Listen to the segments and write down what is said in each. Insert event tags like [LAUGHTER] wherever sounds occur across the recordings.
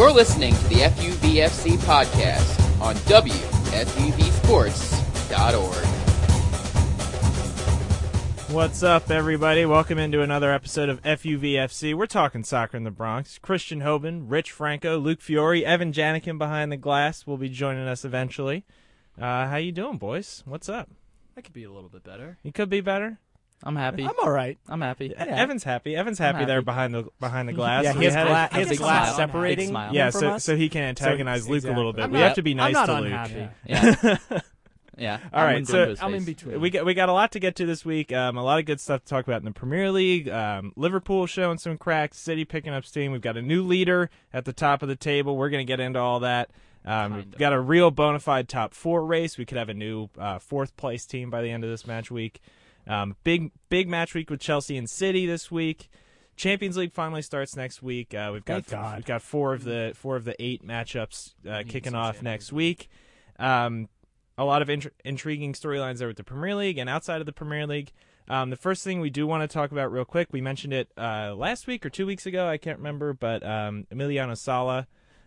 You're listening to the FUVFC podcast on WFUVSports.org. What's up, everybody? Welcome into another episode of FUVFC. We're talking soccer in the Bronx. Christian Hoban, Rich Franco, Luke Fiore, Evan Janikin behind the glass will be joining us eventually. Uh, how you doing, boys? What's up? I could be a little bit better. You could be better. I'm happy. I'm all right. I'm happy. E- Evan's happy. Evan's happy, happy. there behind the behind the glass. Yeah, We he has, had gla- a- he has big glass smile. separating. Big smile. yeah, so us. so he can antagonize Luke a little bit. I'm we not- have to be nice I'm not to unhappy. Luke. Yeah. [LAUGHS] yeah. All I'm so- I'm in between. We got we got a lot to get to this week. Um, a lot of good stuff to talk about in the Premier League. Um, Liverpool showing some cracks. City picking up steam. We've got a new leader at the top of the table. We're going to get into all that. Um, we've got a real bona fide top four race. We could have a new uh, fourth place team by the end of this match week. Um, big big match week with Chelsea and City this week. Champions League finally starts next week. Uh, we've got Thank God. we've got four of the four of the eight matchups uh, kicking off Champions next week. Um, a lot of intri- intriguing storylines there with the Premier League and outside of the Premier League. Um, the first thing we do want to talk about real quick, we mentioned it uh, last week or two weeks ago, I can't remember, but um, Emiliano Sala,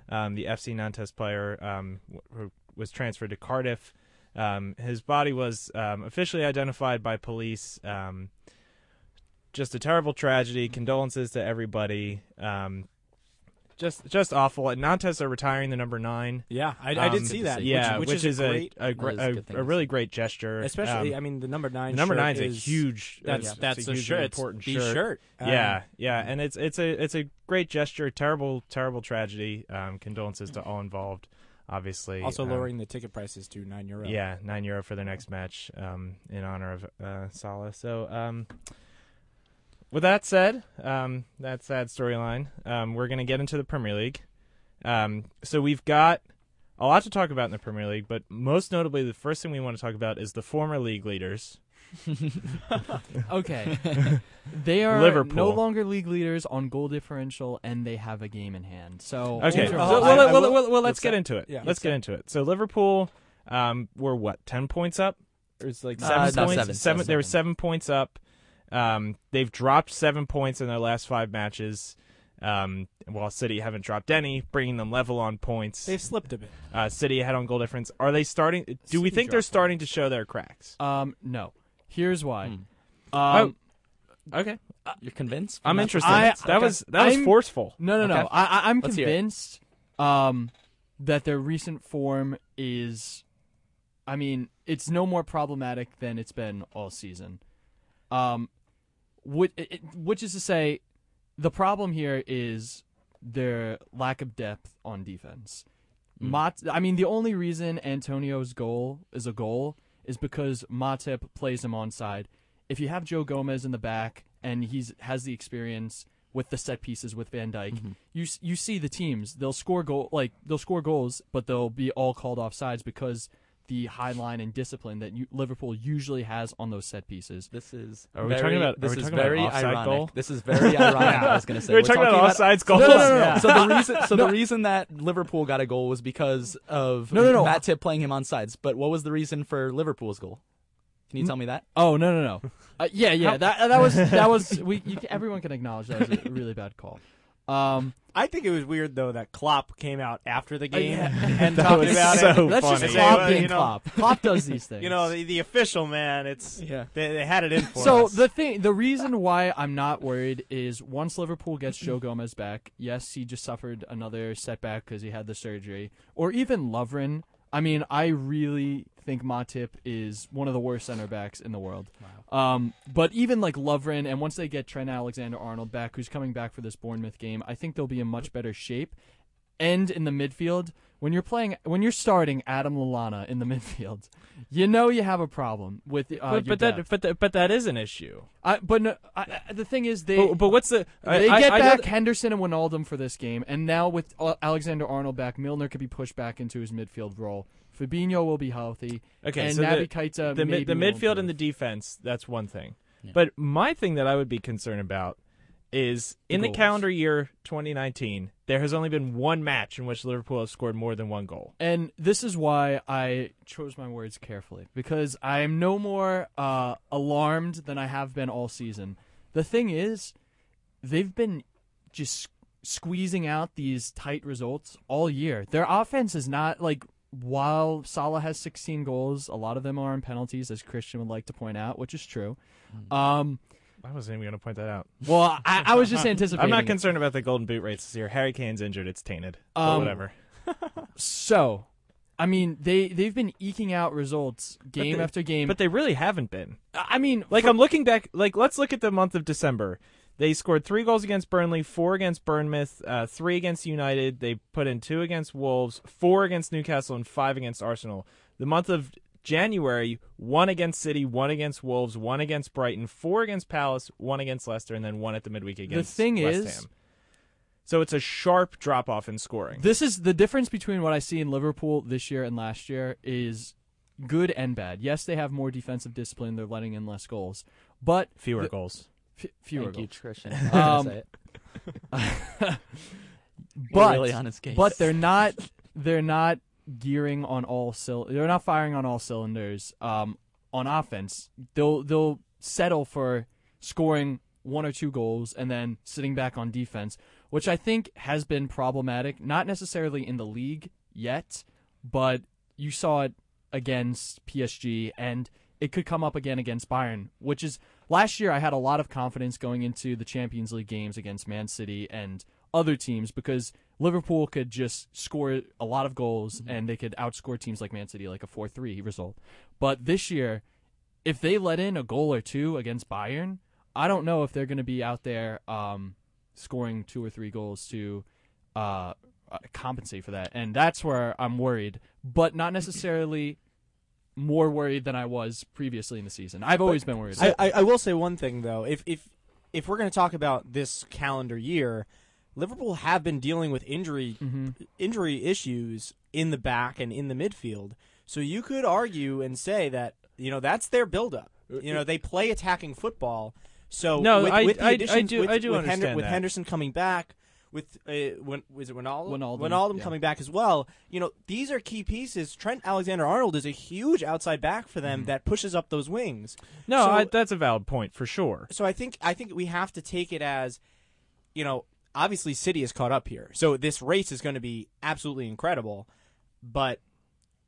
um, the FC Nantes player, um, who was transferred to Cardiff. Um, his body was um, officially identified by police. Um, just a terrible tragedy. Condolences to everybody. Um, just just awful. And Nantes are retiring the number nine. Yeah, I, I Um, did see that. which- Yeah, which, is, a great, a, a, gr- a a, a really great gesture. especially. Um, I mean, the number nine. the number shirt nine's a is, huge. That's uh, that's it's a huge shirt. It's important shirt. shirt. Um, yeah, yeah, and it's it's a it's a great gesture. Terrible, terrible tragedy. Um, condolences to all involved. Obviously, Also um, lowering the ticket prices to nine euro. Yeah, nine euro for their next match um, in honor of uh, Sala. So, um, with that said, um, that sad storyline. Um, we're going to get into the Premier League. Um, so we've got a lot to talk about in the Premier League, but most notably, the first thing we want to talk about is the former league leaders. [LAUGHS] Okay. [LAUGHS] they are Liverpool. no longer league leaders on goal differential, and they have a game in hand. So Okay, so, well, I- well, I well, well, well, let's let's get into it. yeah, let's let's get say- into it. So Liverpool um, were what ten points up? Or it's like Uh, seven no, points. seven, Seven- They were seven. seven points up. Um, they've dropped seven points in their last five matches. Um, while City haven't dropped any, bringing them level on points. they've slipped a bit. Uh, City ahead on goal difference. Are they starting? Do we think they're dropped starting to show their cracks? um, no. Here's why. Hmm. Um, Okay, You're convinced? I'm that interested. perspective? that okay. was that was I'm- forceful. No, no, no. Okay. I, I, I'm Let's convinced um, that their recent form is, I mean, it's no more problematic than it's been all season. Um, which, it, which is to say, the problem here is their lack of depth on defense. Mm. Mot, I mean, the only reason Antonio's goal is a goal is because Matip plays him onside. If you have Joe Gomez in the back and he's has the experience with the set pieces with Van Dijk, Mhm. you you see the teams they'll score goal like they'll score goals, but they'll be all called off sides because the high line and discipline that you, Liverpool usually has on those set pieces. This is Are we very, talking about- this is talking very offside ironic. goal? This is very [LAUGHS] ironic. I was going to say We're, talking, about offsides goals. No, no, no, no. Yeah. So the reason, so the reason that Liverpool got a goal was because of No, no, no. Matip playing him on sides. But what was the reason for Liverpool's goal? Can you tell me that? Oh no no no, uh, yeah yeah that that was that was we you, [LAUGHS] everyone can acknowledge that was a really bad call. Um, I think it was weird though that Klopp came out after the game yeah. [LAUGHS] and That talking was about so it. that's funny. just Klopp well, being you know- Klopp. Klopp does these [LAUGHS] things. You know, the, the official man. It's Yeah. they, they had it in for so us. the thing, the reason why I'm not worried is once Liverpool gets Joe [CLEARS THROAT] Gomez back, yes, he just suffered another setback because he had the surgery, or even Lovren. I mean, I really think Matip is one of the worst center backs in the world. Um, but even like Lovren, and once they get Trent Alexander-Arnold back, who's coming back for this Bournemouth game, I think they'll be in much better shape. And in the midfield, when you're playing, when you're starting Adam Lallana in the [LAUGHS] midfield, you know you have a problem with uh, but, but that but that, but that is an issue. I, but no, I, I- the thing is, they But, but what's the? They I- get I back that- Henderson and Wijnaldum for this game, and now with uh, Alexander Arnold back, Milner could be pushed back into his midfield role. Fabinho will be healthy, Okay, and so Naby the, Keita the, maybe mid, the will midfield and the defense, that's one thing. Yeah. But my thing that I would be concerned about is in the goals. calendar year 2019, there has only been one match in which Liverpool has scored more than one goal. And this is why I chose my words carefully because I am no more uh, alarmed than I have been all season. The thing is, they've been just squeezing out these tight results all year. Their offense is not like while Salah has 16 goals, a lot of them are on penalties, as Christian would like to point out, which is true. Um, I wasn't even going to point that out. well, I, I was just [LAUGHS] anticipating. I'm not concerned about the golden boot rates this year. Harry Kane's injured; it's tainted. But Um, whatever. [LAUGHS] So, I mean, they they've been eking out results game they- after game. But they really haven't been. I mean, Like for- I'm looking back. Like let's look at the month of December. They scored three goals against Burnley, four against Bournemouth, uh, three against United. They put in two against Wolves, four against Newcastle, and five against Arsenal. The month of January, one against City, one against Wolves, one against Brighton, four against Palace, one against Leicester, and then one at the midweek against the thing West is- Ham. So it's a sharp drop off in scoring. This is the difference between what I see in Liverpool this year and last year is good and bad. Yes, they have more defensive discipline; they're letting in less goals, but Fewer the- goals. f- fewer Thank you, goals. Christian. [LAUGHS] Um, Say it. [LAUGHS] but really on his case. but they're not they're not gearing on all they're not firing on all cylinders um, on offense. They'll they'll settle for scoring one or two goals and then sitting back on defense, which I think has been problematic. Not necessarily in the league yet, but you saw it against PSG and it could come up again against Bayern, which is last year I had a lot of confidence going into the Champions League games against Man City and other teams because Liverpool could just score a lot of goals and they could outscore teams like Man City like a 4-3 result. But this year if they let in a goal or two against Bayern, I don't know if they're going to be out there um, scoring two or three goals to uh, uh, compensate for that, and that's where I'm worried, but not necessarily more worried than I was previously in the season. I've always been worried. I, I, I will say one thing though. If if if we're going to talk about this calendar year, Liverpool have been dealing with injury Mhm. injury issues in the back and in the midfield. So you could argue and say that you know that's their buildup. You know they play attacking football. So No, with, I- with the I- I do- with, I do with, understand with. Henderson coming back. With uh, when was it Ronaldo? Wijnaldum, Wijnaldum yeah. coming back as well. You know these are key pieces. Trent Alexander-Arnold is a huge outside back for Mm-hmm. them that pushes up those wings. No, So- I, that's a valid point for sure. so I think I think we have to take it as, you know, obviously City is caught up here, so this race is going to be absolutely incredible, but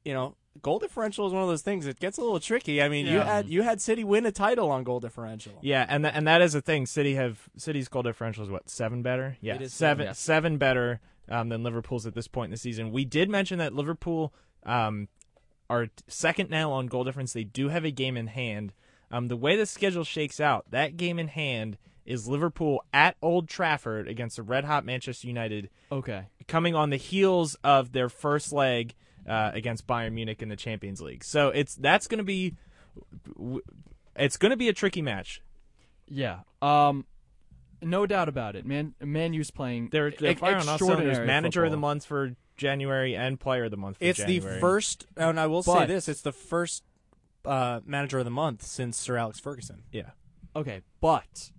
you know, goal differential is one of those things that gets a little tricky. I mean, you had you had City win a title on goal differential. Yeah, and th- and that is a thing. City have City's goal differential is what seven better. Yeah, seven seven, yes. seven better um, than Liverpool's at this point in the season. We did mention that Liverpool um, are second now on goal difference. They do have a game in hand. Um, the way the schedule shakes out, that game in hand is Liverpool at Old Trafford against the red hot Manchester United, okay. coming on the heels of their first leg uh, against Bayern Munich in the Champions League. So it's that's going to be it's going to be a tricky match. Yeah. Um, no doubt about it. Man, Man U's playing. They're, they're ex- firing on all cylinders. extraordinary Manager of the month for January and player of the month for It's January. the first, and I will say this: it's the first uh, manager of the month since Sir Alex Ferguson. Yeah. Okay, but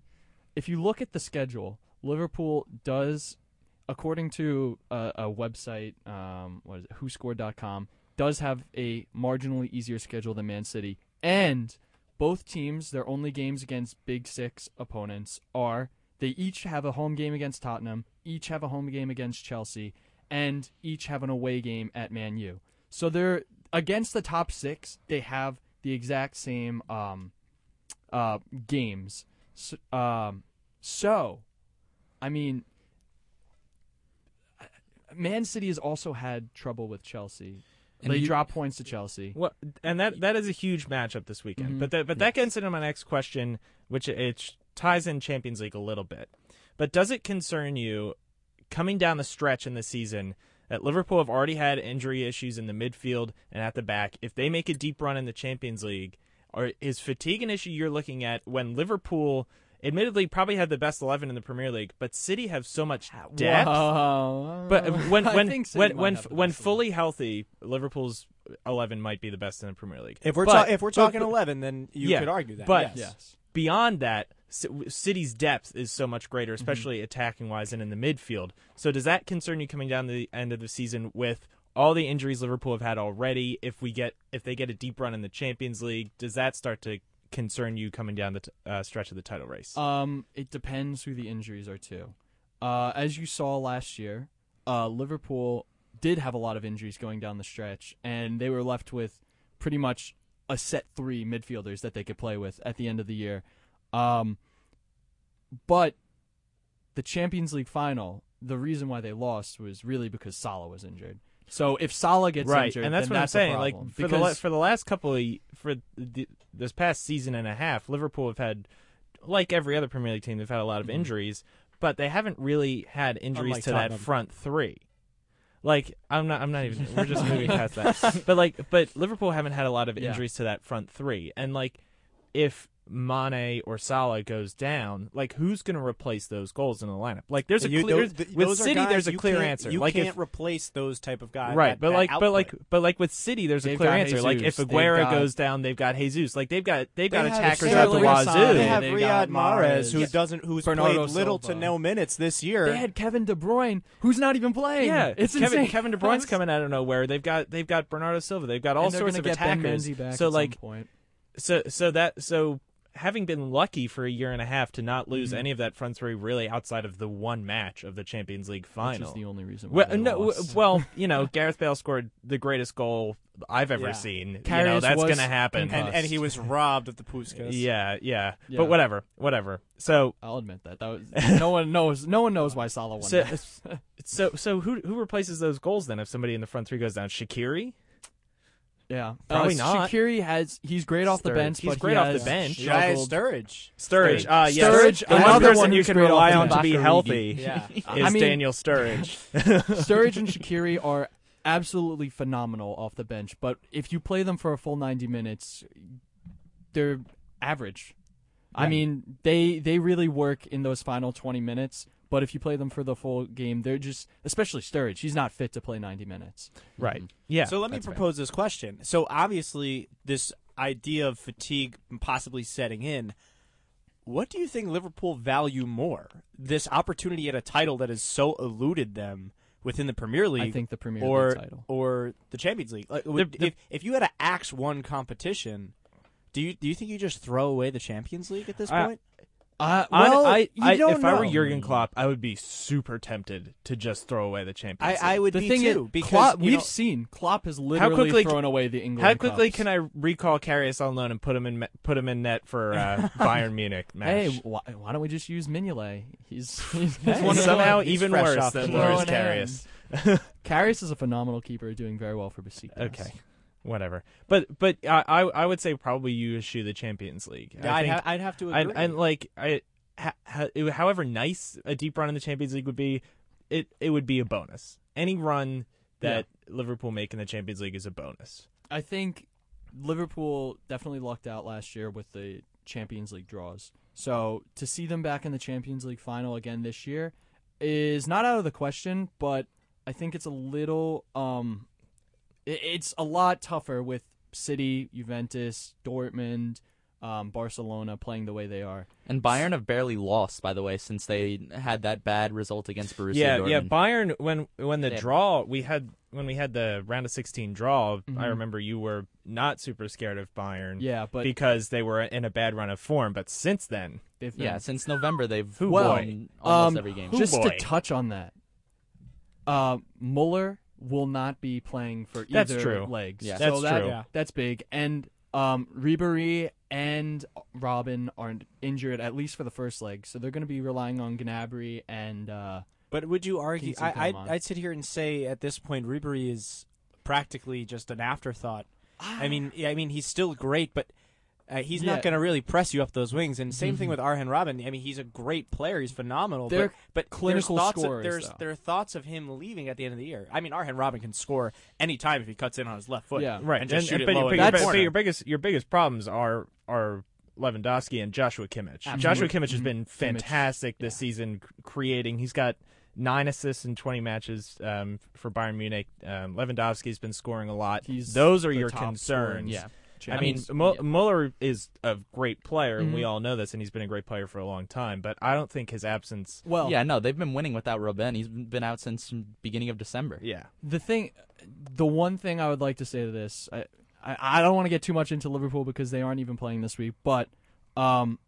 if you look at the schedule, Liverpool does, according to a, a website, um, what is it, WhoScored.com, does have a marginally easier schedule than Man City, and both teams, their only games against Big Six opponents are they each have a home game against Tottenham, each have a home game against Chelsea, and each have an away game at Man U. So they're against the top six. They have the exact same um, uh, games. So, um, so, I mean, Man City has also had trouble with Chelsea. And they you- drop points to Chelsea. What and that that is a huge matchup this weekend. Mhm. But that, but that gets into my next question, which it, it ties in Champions League a little bit. But does it concern you coming down the stretch in the season that Liverpool have already had injury issues in the midfield and at the back? If they make a deep run in the Champions League, or is fatigue an issue you're looking at when Liverpool? Admittedly, probably have the best eleven in the Premier League, but City have so much depth. Whoa. But when I when when when when fully healthy, Liverpool's eleven might be the best in the Premier League. If we're But- ta- if we're talking but eleven, then you Yeah, could argue that. but- yes. yes. beyond that, City's depth is so much greater, Mm-hmm. especially attacking wise and in the midfield. So does that concern you coming down the end of the season with all the injuries Liverpool have had already? If we get if they get a deep run in the Champions League, does that start to concern you coming down the t- uh, stretch of the title race? Um, it depends who the injuries are to. uh, as you saw last year, uh, Liverpool did have a lot of injuries going down the stretch, and they were left with pretty much a set three midfielders that they could play with at the end of the year. Um, but the Champions League final, the reason why they lost was really because Salah was injured. So if Salah gets right, injured, and that's what that's I'm saying. Like for the la- for the last couple of for the, this past season and a half, Liverpool have had, like every other Premier League team, they've had a lot of Mhm. injuries, but they haven't really had injuries Unlike to that front three. Like I'm not, I'm not even. We're just moving past that. [LAUGHS] But like, but Liverpool haven't had a lot of Yeah. injuries to that front three, and like, if Mane or Salah goes down, like who's going to replace those goals in the lineup? Like, there's a You- clear those- with those City. guys there's a clear can't- answer. You like can't if replace those type of guys. right that- but that like but like but like with city there's a They've clear got answer like if aguero got- goes down they've got jesus like they've got they've got They have attackers Sterling out the wazoo They have They Riyad got Mahrez, who Mahrez. doesn't, who's Bernardo played little to Silva. no minutes this year. they had Kevin De Bruyne, who's not even playing. yeah it's kevin, insane. kevin de bruyne's coming out of nowhere they've got they've got bernardo silva they've got all And they're sorts of attackers so like point. so so that so having been lucky for a year and a half to not lose Mhm. any of that front three really outside of the one match of the champions league which final is the only reason. Why well, no, lost. well, you [LAUGHS] know, Gareth Bale scored the greatest goal I've ever Yeah. seen. you know, that's going to happen. and, and he was robbed of the [LAUGHS] Puskas. Yeah, yeah, Yeah. But whatever, whatever. So, I'll admit that. that was, [LAUGHS] no one knows. No one knows why Salah won. so, that. so, so who who replaces those goals then if somebody in the front three goes down? Shaqiri? Yeah, Probably uh, not. Shaqiri has. He's great off the Sturridge. bench. He's but great he off the has bench. Yeah, struggled. Sturridge. Sturridge. Ah, yes. Sturridge, the one another person one you who's can great off rely the on to be Bakarigi. healthy [LAUGHS] Yeah. is I mean- Daniel Sturridge. [LAUGHS] Sturridge and [LAUGHS] Shaqiri are absolutely phenomenal off the bench, but if you play them for a full 90 minutes, they're average. I mean, they they really work in those final 20 minutes, but if you play them for the full game, they're just especially Sturridge, he's not fit to play 90 minutes. right. Yeah. So let me that's fair. propose this question. So obviously, this idea of fatigue possibly setting in. What do you think Liverpool value more? This opportunity at a title that has so eluded them within the Premier League, I think the Premier or League title. or the Champions League. Like, would- the- if if you had an axe one competition, do you do you think you just throw away the Champions League at this Uh, point? Uh, well, I, you don't if I were. Jurgen Klopp, I would be super tempted to just throw away the Champions I, I would the be thing too is, because Klopp, we've know- seen Klopp has literally quickly- thrown away the England. How quickly Cups. can I recall Karius on loan and put him in put him in net for uh, [LAUGHS] Bayern Munich match? Hey, why, why don't we just use Mignolet? He's [LAUGHS] he's, he's He's somehow He's even worse than the Loris. Karius. Karius is a phenomenal keeper, doing very well for Besiktas. Okay, whatever. But but I I, I would say probably you eschew the Champions League. Yeah, I I'd, ha- I'd have to agree. and like I, ha, ha, however nice a deep run in the Champions League would be, it it would be a bonus. Any run that Liverpool make in the Champions League is a bonus. I think Liverpool definitely lucked out last year with the Champions League draws. So to see them back in the Champions League final again this year is not out of the question, but I think it's a little um it's a lot tougher with City, Juventus, Dortmund, um, Barcelona playing the way they are. And Bayern have barely lost, by the way, since they had that bad result against Borussia yeah, Dortmund. yeah. Bayern when when the They- draw we had when we had the round of sixteen draw, I Mhm. remember you were not super scared of Bayern. Yeah, but because they were in a bad run of form. But since then, they've been Yeah, since November they've Who won almost Um, every game. Just boy? to touch on that, uh, Muller will not be playing for either That's true. legs. Yeah. so That's that, true. That's big. And um, Ribery and Robben are injured at least for the first leg, so they're going to be relying on Gnabry and uh, But would you argue? I, I'd, I'd sit here and say at this point, Ribery is practically just an afterthought. I mean, I mean, he's still great, but uh, he's Yeah. not going to really press you up those wings. And same thing Mhm. with Arjen Robben. I mean, he's a great player. He's phenomenal. They're but but clinical there's thoughts scorers, Of, there's there are thoughts of him leaving at the end of the year. I mean, Arjen Robben can score any time if he cuts in on his left foot. Yeah. right, and just and, shoot and- it but, low but in your, but your biggest your biggest problems are are Lewandowski and Joshua Kimmich. Absolutely. Joshua Kimmich has Mhm. been Kimmich, fantastic this yeah. season, creating. He's got nine assists in 20 matches um, for Bayern Munich. Um, Lewandowski's been scoring a lot. He's Those are your concerns. scoring yeah. I mean, champions. Mu- yeah. Mueller is a great player, and we Mhm. all know this, and he's been a great player for a long time. But I don't think his absence. well, yeah, no, they've been winning without Robben. He's been out since beginning of December. Yeah, the thing, the one thing I would like to say to this, I, I, I don't want to get too much into Liverpool because they aren't even playing this week, but um,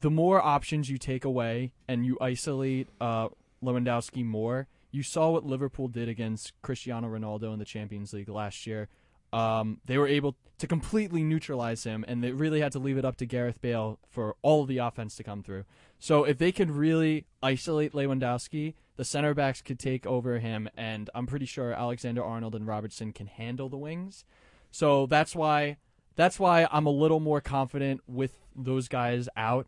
the more options you take away and you isolate uh, Lewandowski more. You saw what Liverpool did against Cristiano Ronaldo in the Champions League last year. Um, they were able to completely neutralize him, and they really had to leave it up to Gareth Bale for all of the offense to come through. So if they could really isolate Lewandowski, the center backs could take over him, and I'm pretty sure Alexander Arnold and Robertson can handle the wings. So that's why that's why I'm a little more confident with those guys out.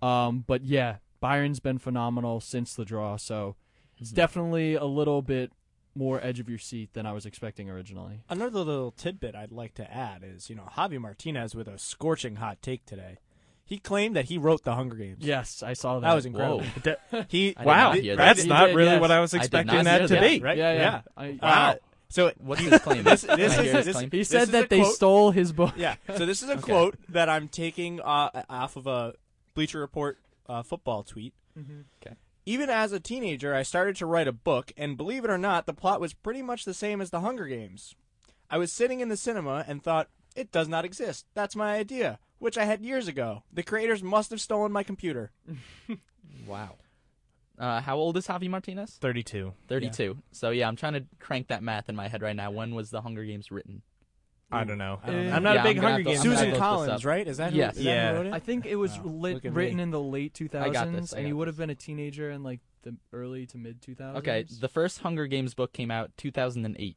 Um, but yeah, Bayern's been phenomenal since the draw, so it's definitely a little bit more edge of your seat than I was expecting originally. Another little tidbit I'd like to add is, you know, Javi Martinez with a scorching hot take today. He claimed that he wrote the Hunger Games. Yes, I saw that. that was incredible. [LAUGHS] He [LAUGHS] Wow, not that. that's He not did, really yes. what I was expecting not that hear to that. be. right? Yeah, yeah. Yeah. I, Uh, so What's his claim? This- this is- this- claim? he said is that they quote- stole his book. yeah, so this is a [LAUGHS] Okay. quote that I'm taking uh, off of a Bleacher Report uh, football tweet. Okay. Even as a teenager, I started to write a book, and believe it or not, the plot was pretty much the same as the Hunger Games. I was sitting in the cinema and thought, it does not exist. That's my idea, which I had years ago. The creators must have stolen my computer. [LAUGHS] Wow. Uh, how old is Javi Martinez? 32. 32. So yeah, I'm trying to crank that math in my head right now. When was the Hunger Games written? I mm. don't know. I don't know. I'm not Yeah, a big I'm Hunger have to- Games I'm Susan Collins, right? Is that who, Yes. is that who Yeah. wrote it? I think it was Wow, lit, written me. in the late 2000s, got this, I and he would have been a teenager in like the early to mid 2000s. Okay, the first Hunger Games book came out 2008.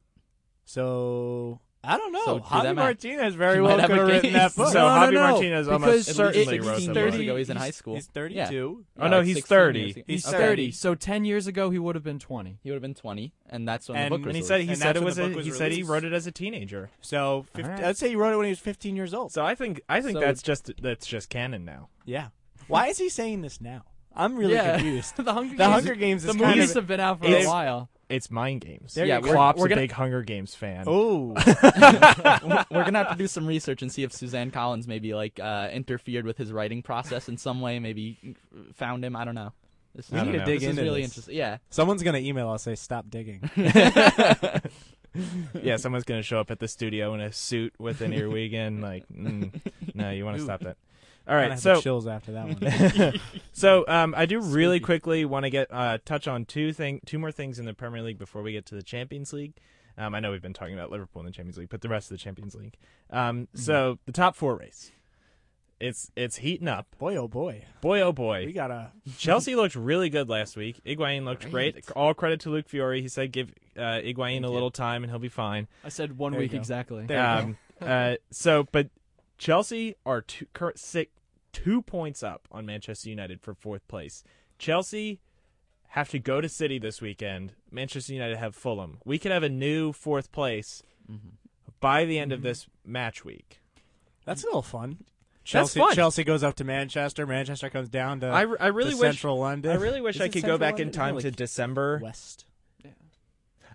So I don't know. So do Javi that math. Very very well might could have written that book. [LAUGHS] So No, no, Javi no, Martinez because almost it- certainly it- wrote he's the 30 ago, he's in high school. He's Yeah. 32. Oh, no, like he's 30. He's He's 30. 30. So 10 years ago, he would have been 20. He would have been 20, and that's when And- the book was And he said he And said it was, a, was he said he wrote it as a teenager. So 50, All right. I'd say he wrote it when he was 15 years old. So I think I think So- that's just that's just canon now. yeah. Why is he saying this now? I'm really yeah. confused. [LAUGHS] the Hunger The Games. Hunger Games the is kind movies of have been out for a while. It's mind games. There Yeah, you we're- go. Klopp's we're a gonna- big Hunger Games fan. Oh, [LAUGHS] We're gonna have to do some research and see if Suzanne Collins maybe like uh, interfered with his writing process in some way. Maybe found him. I don't know. This We need to this dig is into really this. interesting. Yeah. someone's gonna email us say stop digging. [LAUGHS] yeah, someone's gonna show up at the studio in a suit with an earwig in. Like, mm, no, you want to stop that. All Kinda have so the chills after that one. [LAUGHS] so um, I do really Spooky. quickly want to get uh, touch on two thing, two more things in the Premier League before we get to the Champions League. Um, I know we've been talking about Liverpool in the Champions League, but the rest of the Champions League. Um, So the top four race, it's it's heating up. boy, oh boy, Boy, oh boy. we gotta. [LAUGHS] Chelsea looked really good last week. Higuain looked great. All credit to Luke Fiore. He said give uh, Higuain a little time and he'll be fine. I said one There week exactly. There you Um, uh, so, but Chelsea are two, cur- sick, two points up on Manchester United for fourth place. Chelsea have to go to City this weekend. Manchester United have Fulham. We could have a new fourth place Mhm. by the end of this match week. That's a little fun. Chelsea, fun. Chelsea goes up to Manchester. Manchester comes down to, I, I really to wish. Central London. I really wish Is I it could go Central back in time No, to December. West. Yeah.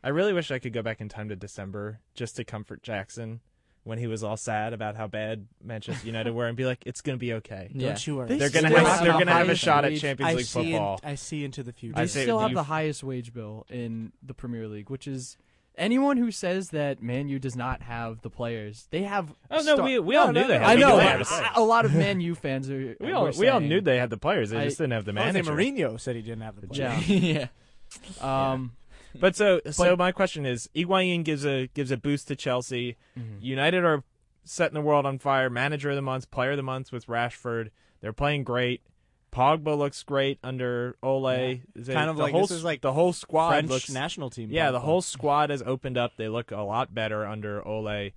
I really wish I could go back in time to December just to comfort Jackson when he was all sad about how bad Manchester United were and be like, it's going to be okay. Yeah. Don't you worry. They They're gonna have, have they're gonna have a highest shot at Champions I League see. football. In, I see into the future. They I still have you- the highest wage bill in the Premier League, which is anyone who says that Man U does not have the players. They have. Oh no, star- we we all No, knew no, they no. had I the know. players. but A lot of Man U fans are. [LAUGHS] We all were we all knew they had the players. They I- just didn't have the Jose manager. Mourinho said he didn't have the players. [LAUGHS] Yeah. yeah. Um. [LAUGHS] But so so But- my question is, Higuain gives a gives a boost to Chelsea. mhm. United are setting the world on fire. Manager of the month, player of the month with Rashford. They're playing great. Pogba looks great under Ole. They- Kind of the like- whole, this is like the whole squad French looks national team. Yeah, the whole squad has opened up. They look a lot better under Ole.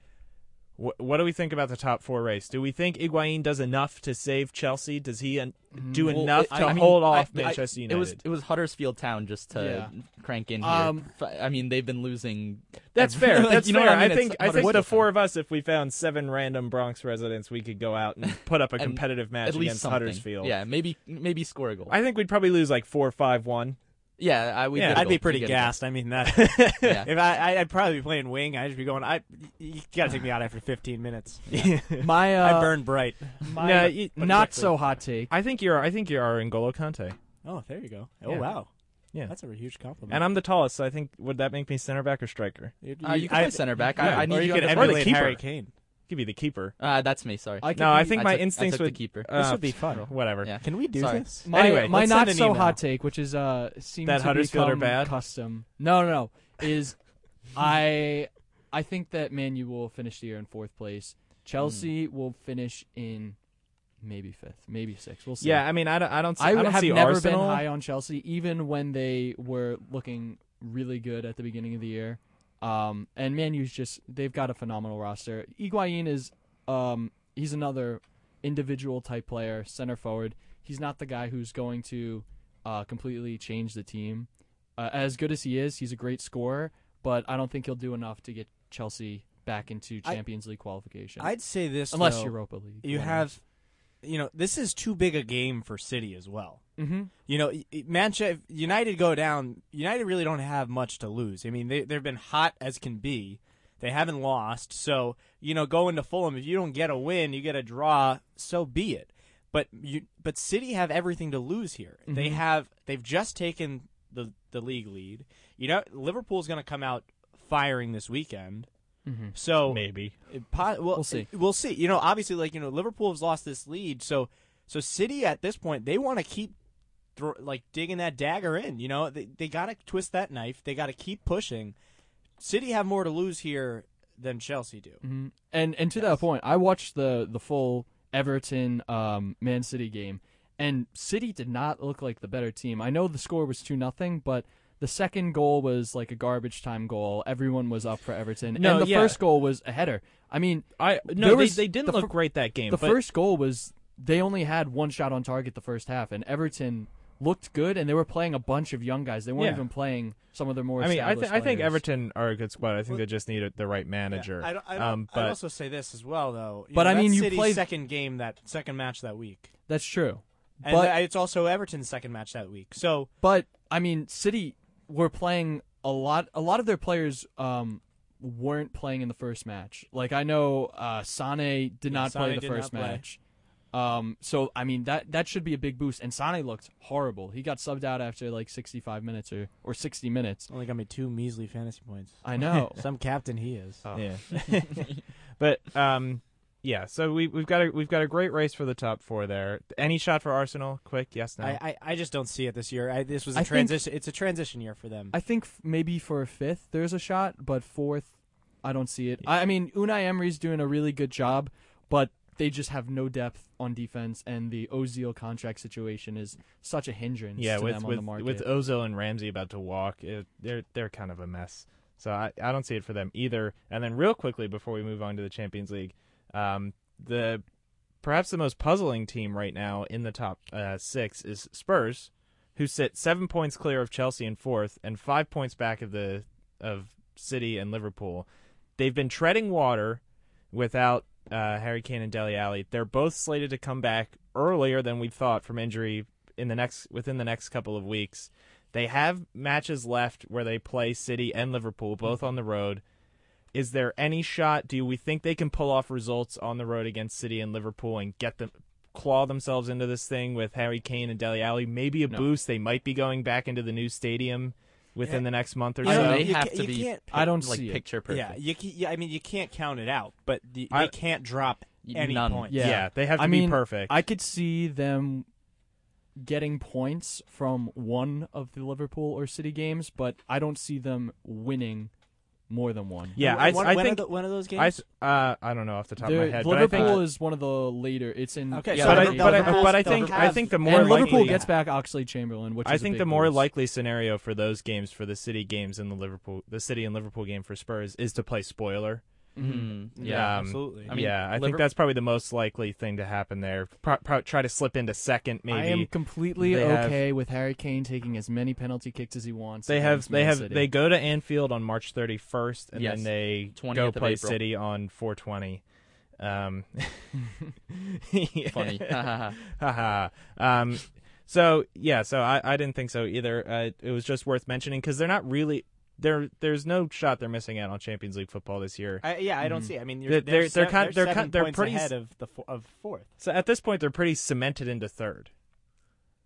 Wh- what do we think about the top four race? Do we think Higuain does enough to save Chelsea? Does he un- do Well, enough it- to I hold I- off I- Manchester United? It was it was Huddersfield Town just to Yeah. crank in here. Um, F- I mean, they've been losing. That's every- fair. [LAUGHS] like, That's you know fair. what I, I, mean? think I think the four of us, if we found seven random Bronx residents, we could go out and put up a [LAUGHS] competitive match at least against something. Huddersfield. Yeah, maybe maybe score a goal. I think we'd probably lose like four, five, one. Yeah, I, we Yeah. get a I'd be pretty We get a goal. gassed. I mean that. [LAUGHS] Yeah. [LAUGHS] if I, I, I'd probably be playing wing. I'd just be going. I, you gotta take me out after 15 minutes. [LAUGHS] My uh, I burn bright. my No, you- not quickly. so hot take. I think you're. I think you are N'Golo Kante, Oh, there you go. Oh Yeah. wow. Yeah. That's a huge compliment. and I'm the tallest. So I think would that make me center back or striker? You, Uh, you can I- play center back. yeah, I, I need or you you could the or emulate. Harry Kane. Give you the keeper. Uh, that's me. Sorry. I could No, I think I my took- I instincts took the would keeper. uh, This would be fun. [LAUGHS] Whatever. Yeah. Can we do Sorry. this? My, Anyway, my let's not send an so email. hot take, which is uh seems That to Huddersfield are become bad? custom. No, no, no. Is [LAUGHS] I I think that Man U will finish the year in fourth place. Chelsea Hmm. will finish in maybe fifth, maybe sixth. We'll see. Yeah, I mean, I don't, I don't, see, I, I would don't have see never Arsenal. been high on Chelsea, even when they were looking really good at the beginning of the year. Um, and Manu's just they've got a phenomenal roster. Higuain is um, he's another individual type player, center forward. He's not the guy who's going to uh, completely change the team. Uh, as good as he is, he's a great scorer, but I don't think he'll do enough to get Chelsea back into I- Champions League qualification. I'd say this unless though, Europa League. you have, you know, this is too big a game for City as well. Hmm You know, Manchester United go down. United really don't have much to lose. I mean, they they've been hot as can be. They haven't lost, so you know, going to Fulham, if you don't get a win, you get a draw. So be it. But you, but City have everything to lose here. They Mhm. have. They've just taken the the league lead. You know, Liverpool's going to come out firing this weekend. hmm So Maybe. it well, We'll see. We'll see. You know, obviously, like you know, Liverpool has lost this lead, so so City at this point they want to keep thro- like digging that dagger in. You know, they they got to twist that knife. They got to keep pushing. City have more to lose here than Chelsea do. hmm And and to that point, I watched the the full Everton um, Man City game, and City did not look like the better team. I know the score was two nothing, but the second goal was like a garbage time goal. Everyone was up for Everton, No, and the yeah. first goal was a header. I mean, I no, they, they didn't the look fir- great that game. the but first goal was they only had one shot on target the first half, and Everton looked good, and they were playing a bunch of young guys. They weren't Yeah. even playing some of their more. I mean, I, th- established I think players. Everton are a good squad. I think they just need a, the right manager. I, don't, I, don't, um, but I'd also say this as well, though. You But know, I mean, that's you City's play- second game that second match that week, That's true, and but it's also Everton's second match that week. So But I mean, City were playing a lot. A lot of their players um, weren't playing in the first match. Like I know uh, Sane did not play the did first not play. match. Um, so I mean that that should be a big boost. And Sane looked horrible. He got subbed out after like 65 minutes or or 60 minutes. only got me two measly fantasy points. I know. [LAUGHS] Some captain he is. Oh. Yeah. [LAUGHS] but um, yeah. So we we've got a we've got a great race for the top four there. Any shot for Arsenal? Quick, yes, no. I, I, I just don't see it this year. I, this was a I think- transition. It's a transition year for them. I think f- maybe for a fifth there's a shot, but fourth, I don't see it. I, I mean, Unai Emery's doing a really good job, but they just have no depth on defense, and the Ozil contract situation is such a hindrance yeah, to with them on with the market. with Ozil and Ramsey about to walk, it, they're they're kind of a mess. So I, I don't see it for them either. And then real quickly before we move on to the Champions League, um, the perhaps the most puzzling team right now in the top uh, six is Spurs, who sit seven points clear of Chelsea in fourth and five points back of the of City and Liverpool. They've been treading water without uh, Harry Kane and Dele Alli. They're both slated to come back earlier than we thought from injury in the next within the next couple of weeks. They have matches left where they play City and Liverpool, both on the road. Is there any shot? Do we think they can pull off results on the road against City and Liverpool and get them claw themselves into this thing with Harry Kane and Dele Alli? Maybe a No. boost. They might be going back into the new stadium within Yeah. the next month or You I know, mean, so. they you have ca- to you be. can't- I don't like see it. picture perfect. Yeah, you, ca- yeah, I mean, you can't count it out, but the, I- they can't drop any None. points. Yeah. yeah, they have to I be mean, perfect. I could see them getting points from one of the Liverpool or City games, but I don't see them winning more than one. yeah, I, when, I when think are the, one of those games. I uh, I don't know off the top of my They're- head, but I Liverpool think is one of the later. It's in Okay, yeah, so but I, but, I, but I think they'll I think the more and Liverpool likely gets back Oxlade Chamberlain, which I is a think big the more boost. likely scenario for those games for the City games and the Liverpool the City and Liverpool game for Spurs is to play spoiler. Mhm. yeah, Yeah. Um, absolutely. I mean, yeah, I think that's probably the most likely thing to happen there. Pro- pro- try to slip into second, maybe. I am completely They have- okay with Harry Kane taking as many penalty kicks as he wants. they have they Man have City. they go to Anfield on March 31st, and Yes. then they go play April. City on 420. Um, [LAUGHS] [LAUGHS] Funny. [LAUGHS] Haha. um, so yeah, so I, I didn't think so either. Uh, it was just worth mentioning because they're not really there. There's no shot they're missing out on Champions League football this year. I, yeah, I don't Mhm. see. I mean, They're- you're, they're- they're se- kind- they're seven kind- they're pretty ahead of the of fourth. So at this point, they're pretty cemented into third.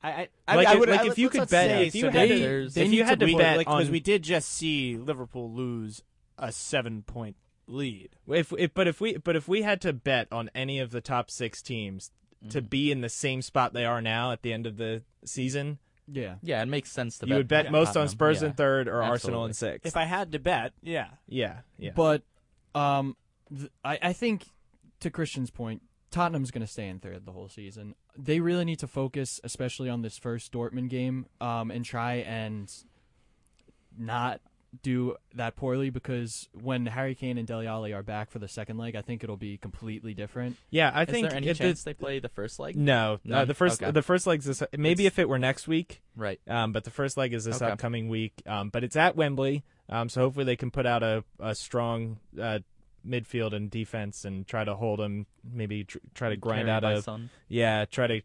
I, I, I, Like I if- would, like I if you could bet- say if you so had they- to- they if you had to beat- bet because on- we did just see Liverpool lose a seven point lead. If, if but if we but if we had to bet on any of the top six teams to Mm-hmm. be in the same spot they are now at the end of the season, Yeah. Yeah, it makes sense to bet. you bet would bet on most on Tottenham. Spurs Yeah. in third or Arsenal in sixth. If I had to bet, yeah. yeah, yeah. But um, th- I I think to Christian's point, Tottenham's going to stay in third the whole season. They really need to focus, especially on this first Dortmund game, um, and try and not do that poorly because when Harry Kane and Dele Alli are back for the second leg, I think it'll be completely different. yeah, I Is think there any if chance the- they play the first leg? no, uh, the first Okay. the first leg's this. Maybe It's- if it were next week, Right. um, but the first leg is this Okay. upcoming week. Um, but it's at Wembley, um, so hopefully they can put out a a strong uh, midfield and defense and try to hold them. Maybe tr- try to grind Carried out a Son. yeah, try to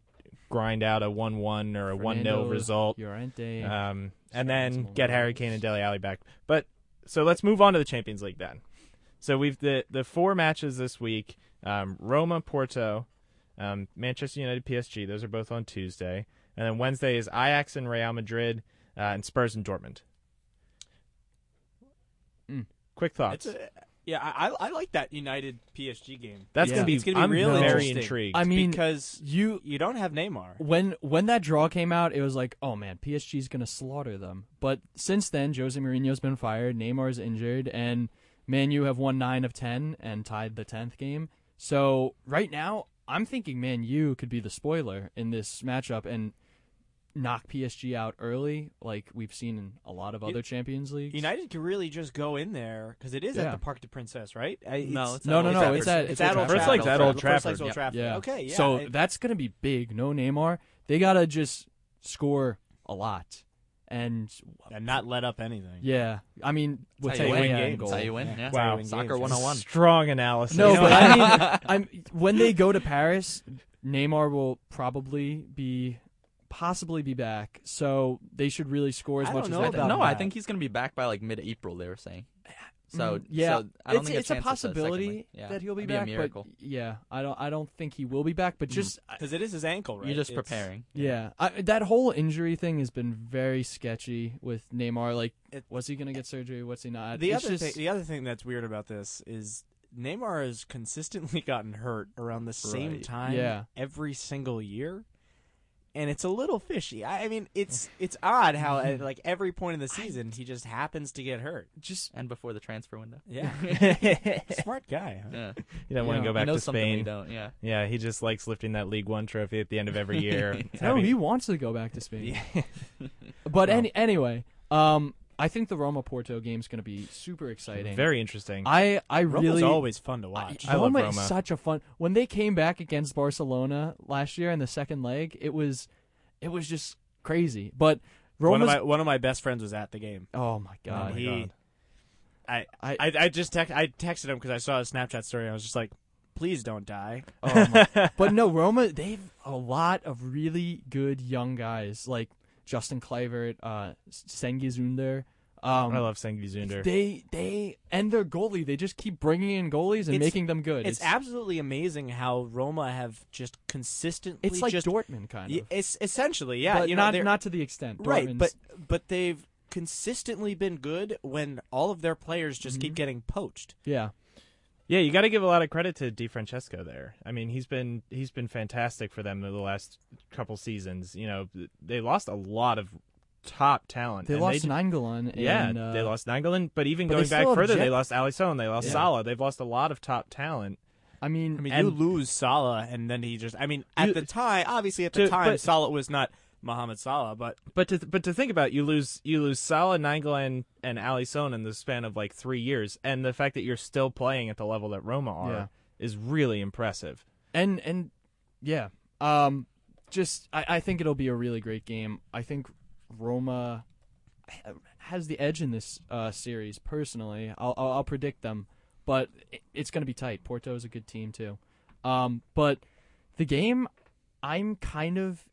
grind out a one one or a one 0 result. Llorente. um, and then get Harry. Kane and Dele Alli back. But so let's move on to the Champions League then. So we've the the four matches this week: um, Roma, Porto, um, Manchester United, PSG. Those are both on Tuesday, and then Wednesday is Ajax and Real Madrid, uh, and Spurs and Dortmund. Mm. Quick thoughts. It's a, yeah, I, I I like that United PSG game. That's Yeah. gonna be. It's gonna be I'm real very interesting. intrigued. I mean, because you you don't have Neymar. when when that draw came out, it was like, oh man, PSG's gonna slaughter them. But since then, Jose Mourinho's been fired, Neymar's injured, and Man U have won nine of ten and tied the tenth game. So right now, I'm thinking Man U could be the spoiler in this matchup and knock PSG out early, like we've seen in a lot of You- other Champions Leagues. United can really just go in there because it is Yeah. at the Parc des Princess, right? I- No, it's No, no, no, it's at- it's it's at Old Old Trafford. First leg's at Old Trafford. leg's Old Trafford. Yeah. Okay. Yeah. so I- that's gonna be big. No Neymar. They gotta just score a lot. And and not let up anything. yeah, I mean, with That's how you win Gea in games. goal. That's how you win. Yeah. That's you Wow. win Soccer games. 101. Strong analysis. No, but? I mean, I'm when they go to Paris, Neymar will probably be possibly be back. So they should really score as I much don't as they I can. no, I think he's going to be back by like mid-April. They were saying. So Mm, yeah, so I don't it's, think it's a, a chance it's a second possibility. Yeah. that he'll be That'd back. a miracle. But yeah, I don't. I don't think he will be back. But Mm. just because it is his ankle, right? You're just It's- preparing. yeah, I, that whole injury thing has been very sketchy with Neymar. Like, It- was he gonna get surgery? What's he not? The It's other just, thing, the other thing that's weird about this is Neymar has consistently [LAUGHS] gotten hurt around the same Right. time Yeah. every single year. And it's a little fishy. I I mean, it's [LAUGHS] it's odd how at like every point in the season he just happens to get hurt. just And before the transfer window. Yeah, [LAUGHS] smart guy. Huh? Yeah. [LAUGHS] you don't want to Yeah. go back he to something we Spain. don't. Yeah. Yeah, he just likes lifting that League One trophy at the end of every year. no, Having- he wants to go back to Spain. Yeah. But Well. any, anyway, um, I think the Roma Porto game is going to be super exciting. very interesting. I I Roma's really always fun to watch. I love Roma, Roma. is such a fun. When they came back against Barcelona last year in the second leg, it was it was just crazy. But one of my one of my best friends was at the game. oh my oh god, and he, God. I, I- I I just text I texted him because I saw a Snapchat story. and I was just like, please don't die. oh my. [LAUGHS] but no Roma, they've a lot of really good young guys like Justin Kluivert, uh, Cengiz Ünder. Um, I love Cengiz Ünder. They they and their goalie. They just keep bringing in goalies and It's- making them good. It's, absolutely amazing how Roma have just consistently. it's like just, Dortmund kind of. It's essentially yeah. but you know, not not to the extent. right, Dortmund's- but but they've consistently been good when all of their players just keep Mhm. getting poached. yeah, Yeah, you got to give a lot of credit to Di Francesco there. I mean, he's been he's been fantastic for them in the last couple seasons. You know, they lost a lot of top talent. they and lost ju- Nainggolan. Yeah, and, uh, they lost Nainggolan, but even but going back further, Jet- they lost Ali Alisson, they lost Yeah. Salah, they've lost a lot of top talent. I mean, I mean, And- you lose Salah, and then he just. I mean, at You- the time, obviously at the To- time, but- Salah was not Mohamed Salah, but But to but to think about, you lose you lose Salah, Nainggolan, and Alisson in the span of like three years, and the fact that you're still playing at the level that Roma are Yeah. is really impressive. and and yeah, um, just I, I think it'll be a really great game. I think Roma has the edge in this uh, series. Personally, I'll, I'll I'll predict them, but it's going to be tight. Porto is a good team too, um, but the game I'm kind of.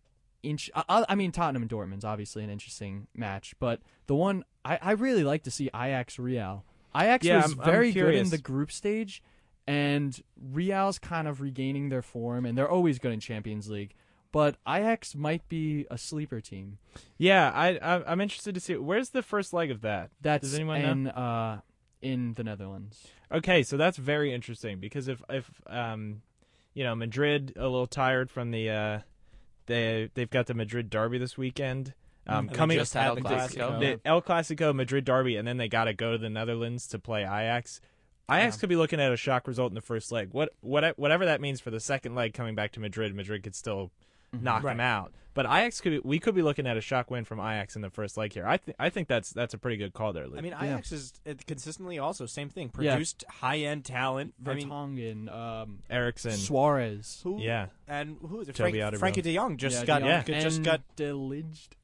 Inch, I, I mean Tottenham and Dortmund's obviously an interesting match, but the one I, I really like to see Ajax Real. Ajax Yeah, was I'm- I'm very good in the group stage, and Real's kind of regaining their form, and they're always good in Champions League. But Ajax might be a sleeper team. Yeah, I, I'm interested to see where's the first leg of that. That's Does anyone know? in uh, in the Netherlands. Okay, so that's very interesting because if if um, you know, Madrid a little tired from the uh, they they've got the Madrid derby this weekend. Um, And coming just El Clasico. the El Clasico Madrid derby, and then they got to go to the Netherlands to play Ajax. Ajax Yeah. could be looking at a shock result in the first leg. What what whatever that means for the second leg coming back to Madrid, Madrid could still knock them out. But Ajax could we could be looking at a shock win from Ajax in the first leg here. I think I think that's that's a pretty good call there, Luke. I mean, Ajax is uh, consistently also same thing. Yeah. Produced high end talent. I mean, um, Eriksen, Suarez. who? yeah, And who is it? Frank, Frankie De Jong just yeah, got De yeah. Just and got Deliged.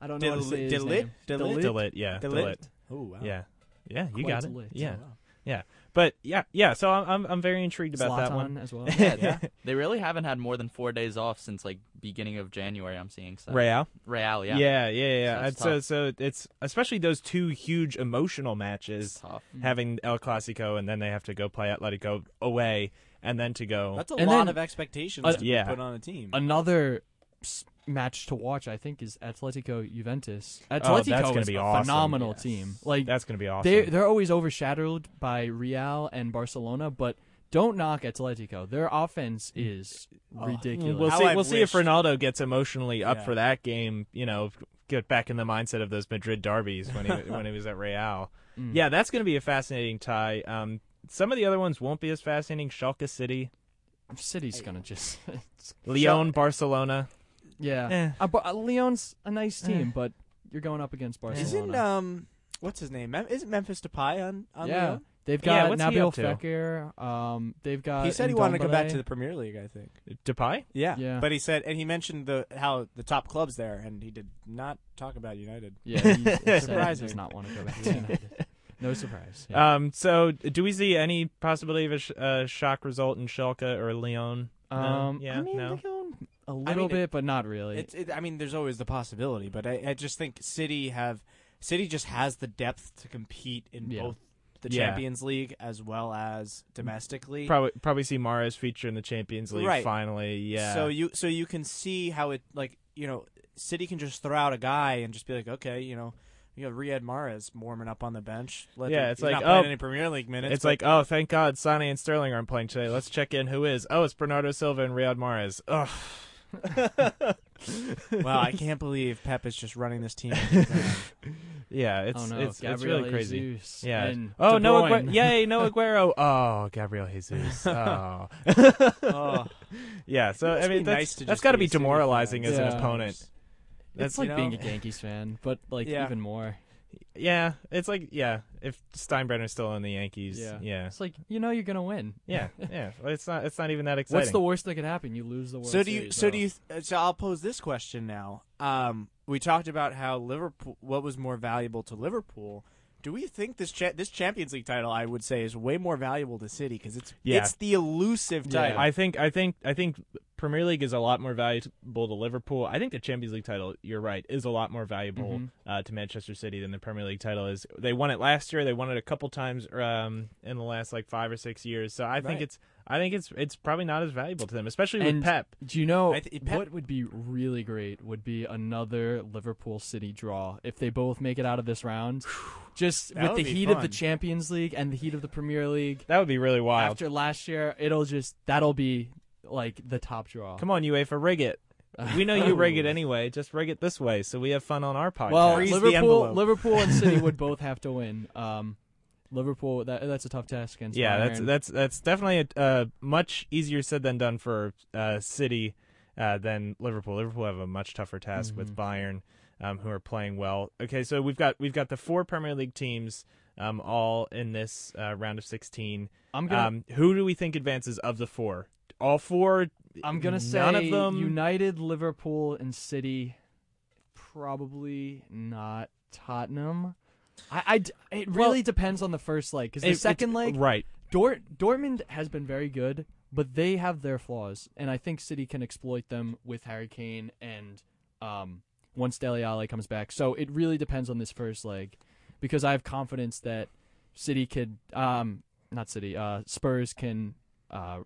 I don't know how to say his Delit? name. Delit? Delit, yeah, Delit? Delit. Oh wow. yeah, yeah, you Quite got it, Delit. yeah, Oh, wow. yeah. But yeah, yeah. So I'm I'm, I'm very intrigued about that one. as well. [LAUGHS] yeah, yeah. they really haven't had more than four days off since like beginning of January. I'm seeing so. Real. Real, yeah, Yeah, yeah, yeah. So And it's So, so it's especially those two huge emotional matches, tough. having El Clasico, and then they have to go play Atletico away, and then to go. That's a And lot then- of expectations uh, to yeah. put on a team. Another s- match to watch, I think, is Atletico Juventus. Atletico Oh, gonna is be a awesome. phenomenal Yes. team. Like That's going to be awesome. they they're always overshadowed by Real and Barcelona, but don't knock Atletico. Their offense is ridiculous. we'll How see. I've We'll see if Ronaldo gets emotionally up Yeah. for that game. You know, get back in the mindset of those Madrid derbies when he [LAUGHS] when he was at Real. Mm. Yeah, that's going to be a fascinating tie. Um, some of the other ones won't be as fascinating. Schalke City, City's gonna just Lyon, Barcelona. Yeah. Eh. Uh, but, uh, Lyon's a nice team, Eh. but you're going up against Barcelona. Isn't um what's his name? Mem- isn't Memphis Depay on on yeah, Lyon? they've Yeah, got what's he Nabil up? Fekir. Um, they've got. he said he wanted to go back Ndombele. to the Premier League. I think. Depay. Yeah. Yeah. But he said, and he mentioned the how the top clubs there, and he did not talk about United. Yeah, he [LAUGHS] said he Surprising. does not want to go back to United. [LAUGHS] No surprise. Yeah. Um, so do we see any possibility of a sh- uh, shock result in Schalke or Lyon? No? um, yeah, I mean, no. they're going a little mean, it- bit, but not really. It's. It, I mean, there's always the possibility, but I, I just think City have City just has the depth to compete in Yeah. both the Yeah. Champions League as well as domestically. Probably probably see Mahrez feature in the Champions League Right. finally. Yeah. So you so you can see how it like you know City can just throw out a guy and just be like, okay, you know, you have Riyad Mahrez warming up on the bench. Let Yeah, the- it's he's like, not playing oh, any Premier League minutes. it's but- like, oh, thank God, Sane and Sterling aren't playing today. Let's check in. Who is? Oh, it's Bernardo Silva and Riyad Mahrez. Ugh. [LAUGHS] wow, I can't believe Pep is just running this team. [LAUGHS] Yeah, it's oh no, it's, it's really crazy. Jesus Yeah. Oh no! Agu- yay, [LAUGHS] no Aguero. Oh, Gabriel Jesus. Oh. oh, yeah. So I mean, that's, nice that's got to be be a City demoralizing as an Yeah. opponent. That's It's like you being a Yankees fan, but like Yeah. even more. Yeah. It's like yeah. If Steinbrenner's still in the Yankees, Yeah. yeah, It's like you know you're gonna win. yeah, [LAUGHS] yeah. Well, It's not. It's not even that exciting. What's the worst that could happen? You lose the World so do you? Series, So though. do you? uh, So I'll pose this question now. Um, we talked about how Liverpool. What was more valuable to Liverpool? Do we think this cha- this Champions League title, I would say, is way more valuable to City because it's Yeah. it's the elusive Yeah. title. I think I think I think Premier League is a lot more valuable to Liverpool. I think the Champions League title, you're right, is a lot more valuable Mhm. uh, to Manchester City than the Premier League title is. They won it last year. They won it a couple times um, in the last like five or six years. So I think it's I think it's it's probably not as valuable to them, especially with And- Pep. Do you know th- Pep- what would be really great? Would be another Liverpool City draw if they both make it out of this round. [SIGHS] Just That with the heat of the. Champions League and the heat of the Premier League. That would be really wild. After last year, it'll just that'll be like the top draw. Come on, UEFA, rig it. We know you rig it Oh. anyway. Just rig it this way, so we have fun on our podcast. Well, Freeze Liverpool. Liverpool and City would [LAUGHS] both have to win. Um, Liverpool, that that's a tough task against. yeah, that's Bayern. that's that's definitely a uh, much easier said than done for uh, City uh, than Liverpool. Liverpool have a much tougher task with Mhm. Bayern, um, who are playing well. Okay, so we've got we've got the four Premier League teams um, all in this uh, round of sixteen. I'm gonna Um, who do we think advances of the four? All four. I'm gonna say none of them. United, Liverpool, and City. Probably not Tottenham. I, I it Well- really depends on the first leg because the it- second leg, right? Dort Dortmund has been very good, but they have their flaws, and I think City can exploit them with Harry Kane and um, once Dele Alli comes back. So it really depends on this first leg, because I have confidence that City could, um, not City, uh, Spurs can, uh,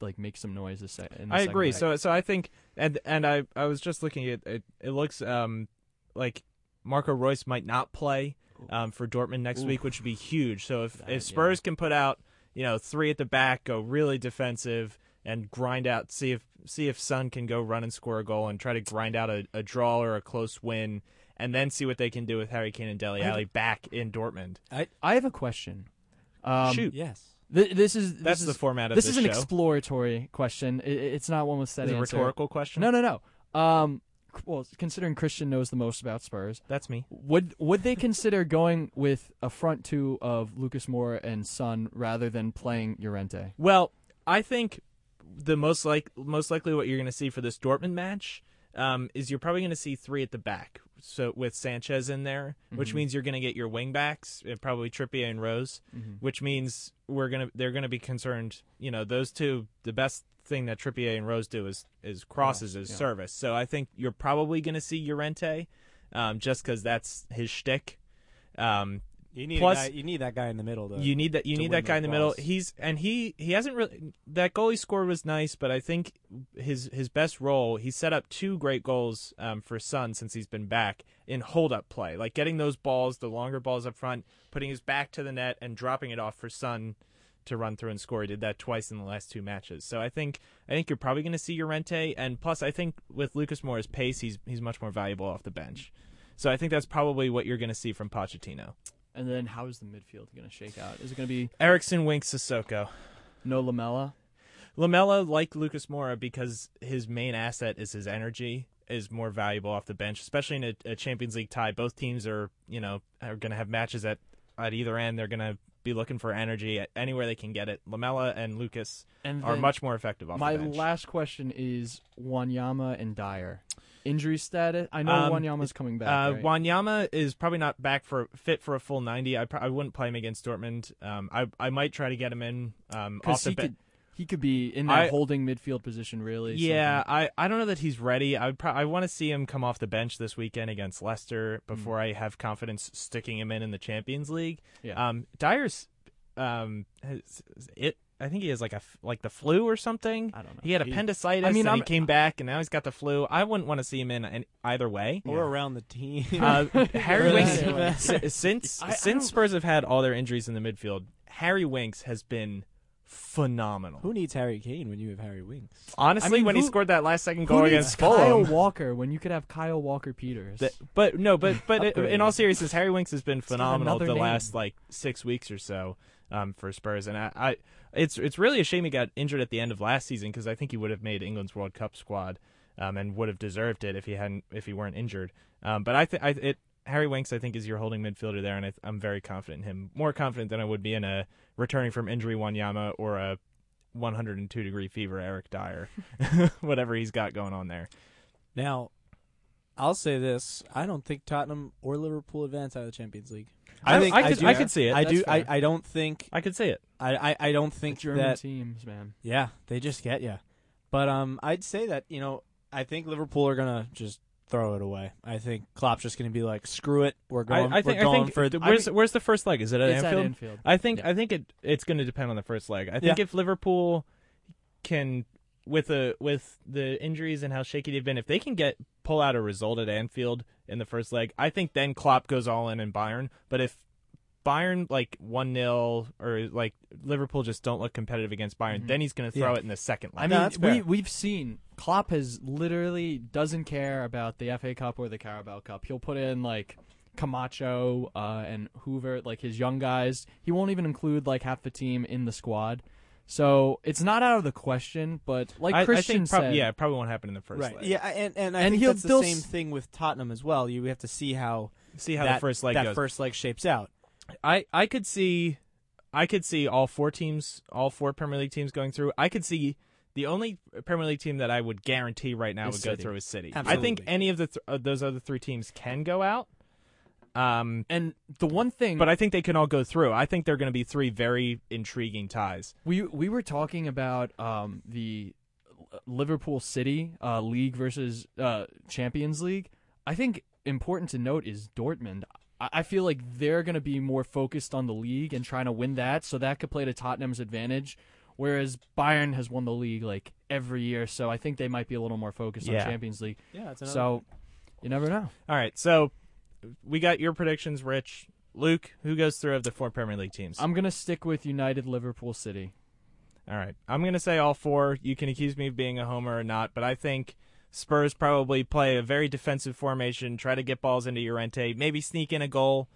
like make some noise. This se- I agree. So so I think and and I I was just looking at it. It looks um like Marco Reus might not play um, for Dortmund next week, which would be huge. So if That- if Spurs can put out you know three at the back, go really defensive, and grind out, see if see if Son can go run and score a goal and try to grind out a, a draw or a close win, and then see what they can do with Harry Kane and Dele Alli back in Dortmund. I have a question. Um, Shoot, Yes. Th- this is this that's is, the format of this this, is an show. exploratory question. I- I- it's not one with set a rhetorical question? No, no, no. Um, well, considering Christian knows the most about Spurs, that's me. would would they consider going with a front two of Lucas Moura and Son rather than playing Llorente? Well, I think the most like most likely what you're going to see for this Dortmund match um, is you're probably going to see three at the back. So with Sanchez in there, which Mhm. means you're going to get your wing backs, uh, probably Trippier and Rose, Mhm. which means we're gonna they're going to be concerned. You know, those two. The best thing that Trippier and Rose do is is crosses as yeah. service. So I think you're probably going to see Llorente, um, just because that's his shtick. Um, You need Plus- guy, you need that guy in the middle. To, you need that. You need that guy in the middle. He's and he he hasn't really that goal he scored was nice, but I think his his best role he set up two great goals um, for Son since he's been back in hold up play, like getting those balls, the longer balls up front, putting his back to the net and dropping it off for Son to run through and score. He did that twice in the last two matches. So I think I think you're probably going to see Llorente, and plus I think with Lucas Moura's pace, he's he's much more valuable off the bench. So I think that's probably what you're going to see from Pochettino. And then how is the midfield going to shake out? Is it going to be Eriksen, Winks, Sissoko. no Lamela? Lamela, like Lucas Moura, because his main asset is his energy, is more valuable off the bench, especially in a, a Champions League tie. Both teams are, you know, are going to have matches at at either end. They're going to be looking for energy at anywhere they can get it. Lamela and Lucas And are much more effective off my the bench. last question is Wanyama and Dier. Injury status? I know Um, Wanyama's coming back. Uh, right? Wanyama is probably not back for fit for a full ninety. I, pro- I wouldn't play him against Dortmund. Um, I I might try to get him in um, off because the bench. could he could be in that I- holding midfield position really. Yeah, something. I, I don't know that he's ready. I would pro- I want to see him come off the bench this weekend against Leicester before I have confidence sticking him in in the Champions League. Yeah. Um, Dier's, um, has, it. I think he has like a f- like the flu or something. I don't know. He had He- appendicitis. I mean, and he I'm- came back, and now he's got the flu. I wouldn't want to see him in an- either way. or around the team. Uh, [LAUGHS] Harry Winks, Yeah. since I- I since don't- Spurs have had all their injuries in the midfield, Harry Winks has been phenomenal. Who needs Harry Kane when you have Harry Winks? Honestly, I mean, when he scored that last second Who goal needs against Kyle Fulham, Walker when you could have Kyle Walker Peters? That- but no, but but it- [LAUGHS] in all seriousness, Harry Winks has been phenomenal another the name. last like six weeks or so um, for Spurs, and I, I, it's it's really a shame he got injured at the end of last season because I think he would have made England's World Cup squad um, and would have deserved it if he hadn't if he weren't injured. Um, but I think. Harry Winks, I think, is your holding midfielder there, and I, I'm very confident in him. More confident than I would be in a returning from injury Wanyama or a 102 degree fever Eric Dier, [LAUGHS] whatever he's got going on there. Now, I'll say this: I don't think Tottenham or Liverpool advance out of the Champions League. I- think I could- do, I could see it. I That's do. I, fair. I don't think. I could see it. I, I, I don't The think German that. teams, man. Yeah, they just get you. But um, I'd say that you know, I think Liverpool are gonna just throw it away. I think Klopp's just gonna be like, screw it, we're going. I, I think we're going I think for. the- I where's mean- where's the first leg? Is it at It's at Anfield? Anfield. I think Yeah. I think it it's going to depend on the first leg. I think Yeah. if Liverpool can with the with the injuries and how shaky they've been, if they can get pull out a result at Anfield in the first leg, I think then Klopp goes all in in Bayern. But if Bayern like one 0 or like Liverpool just don't look competitive against Bayern, Mhm. then he's going to throw Yeah. it in the second leg. I mean, that's we we've seen Klopp has literally doesn't care about the FA Cup or the Carabao Cup. He'll put in like Camacho uh, and Hoever, like his young guys. He won't even include like half the team in the squad. So it's not out of the question. But like I, I Christian think prob- said, yeah, it probably won't happen in the first right. leg. Yeah, and and I And think he'll- that's the same s- thing with Tottenham as well. You have to see how See how that the first leg that goes. first leg shapes out. I I could see I could see all four teams, all four Premier League teams going through. I could see the only Premier League team that I would guarantee right now Is would go through is City. I think any of the th- uh, those other three teams can go out. Um and the one thing, but I think they can all go through. I think they're going to be three very intriguing ties. We we were talking about um, the Liverpool City uh, League versus uh, Champions League. I think important to note is Dortmund. I, I feel like they're going to be more focused on the league and trying to win that, so that could play to Tottenham's advantage. Whereas Bayern has won the league like every year, so I think they might be a little more focused Yeah. on Champions League. Yeah, it's So you never know. All right, so we got your predictions, Rich. Luke, who goes through of the four Premier League teams? I'm gonna stick with United, Liverpool, City. All right. I'm going to say all four. You can accuse me of being a homer or not, but I think Spurs probably play a very defensive formation, try to get balls into Llorente, maybe sneak in a goal.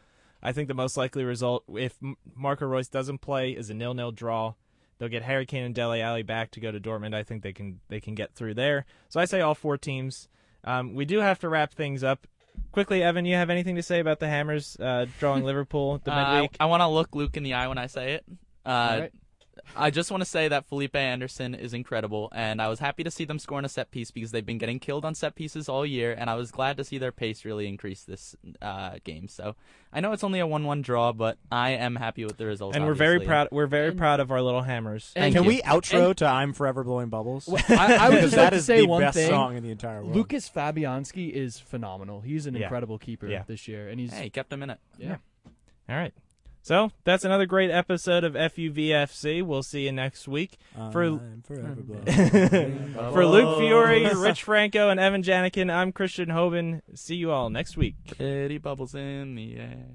I think the most likely result, if Marco Reus doesn't play, is a nil-nil draw. They'll get Harry Kane and Dele Alli back to go to Dortmund. I think they can they can get through there. So I say all four teams. Um, we do have to wrap things up quickly. Evan, you have anything to say about the Hammers uh, drawing [LAUGHS] Liverpool the Uh, I, midweek? I want to look Luke in the eye when I say it. Uh, right. I just want to say that Felipe Anderson is incredible, and I was happy to see them score on a set piece because they've been getting killed on set pieces all year, and I was glad to see their pace really increase this uh, game. So I know it's only a one-one draw, but I am happy with the result. and we're very proud. We're very And- proud of our little Hammers. And- Can you. we outro to "I'm Forever Blowing Bubbles"? I, I would Because just that like to is say the one best thing. song in the entire world. Lucas Fabianski is phenomenal. He's an Yeah. incredible keeper Yeah. this year, and he's Hey, kept him in it. yeah. All right. So that's another great episode of FUVFC. We'll see you next week. For- uh, I'm forever [LAUGHS] blowing [LAUGHS] For Luke Fiore, [LAUGHS] Rich Franco, and Evan Janikin, I'm Christian Hoban. See you all next week. Pretty bubbles in the air.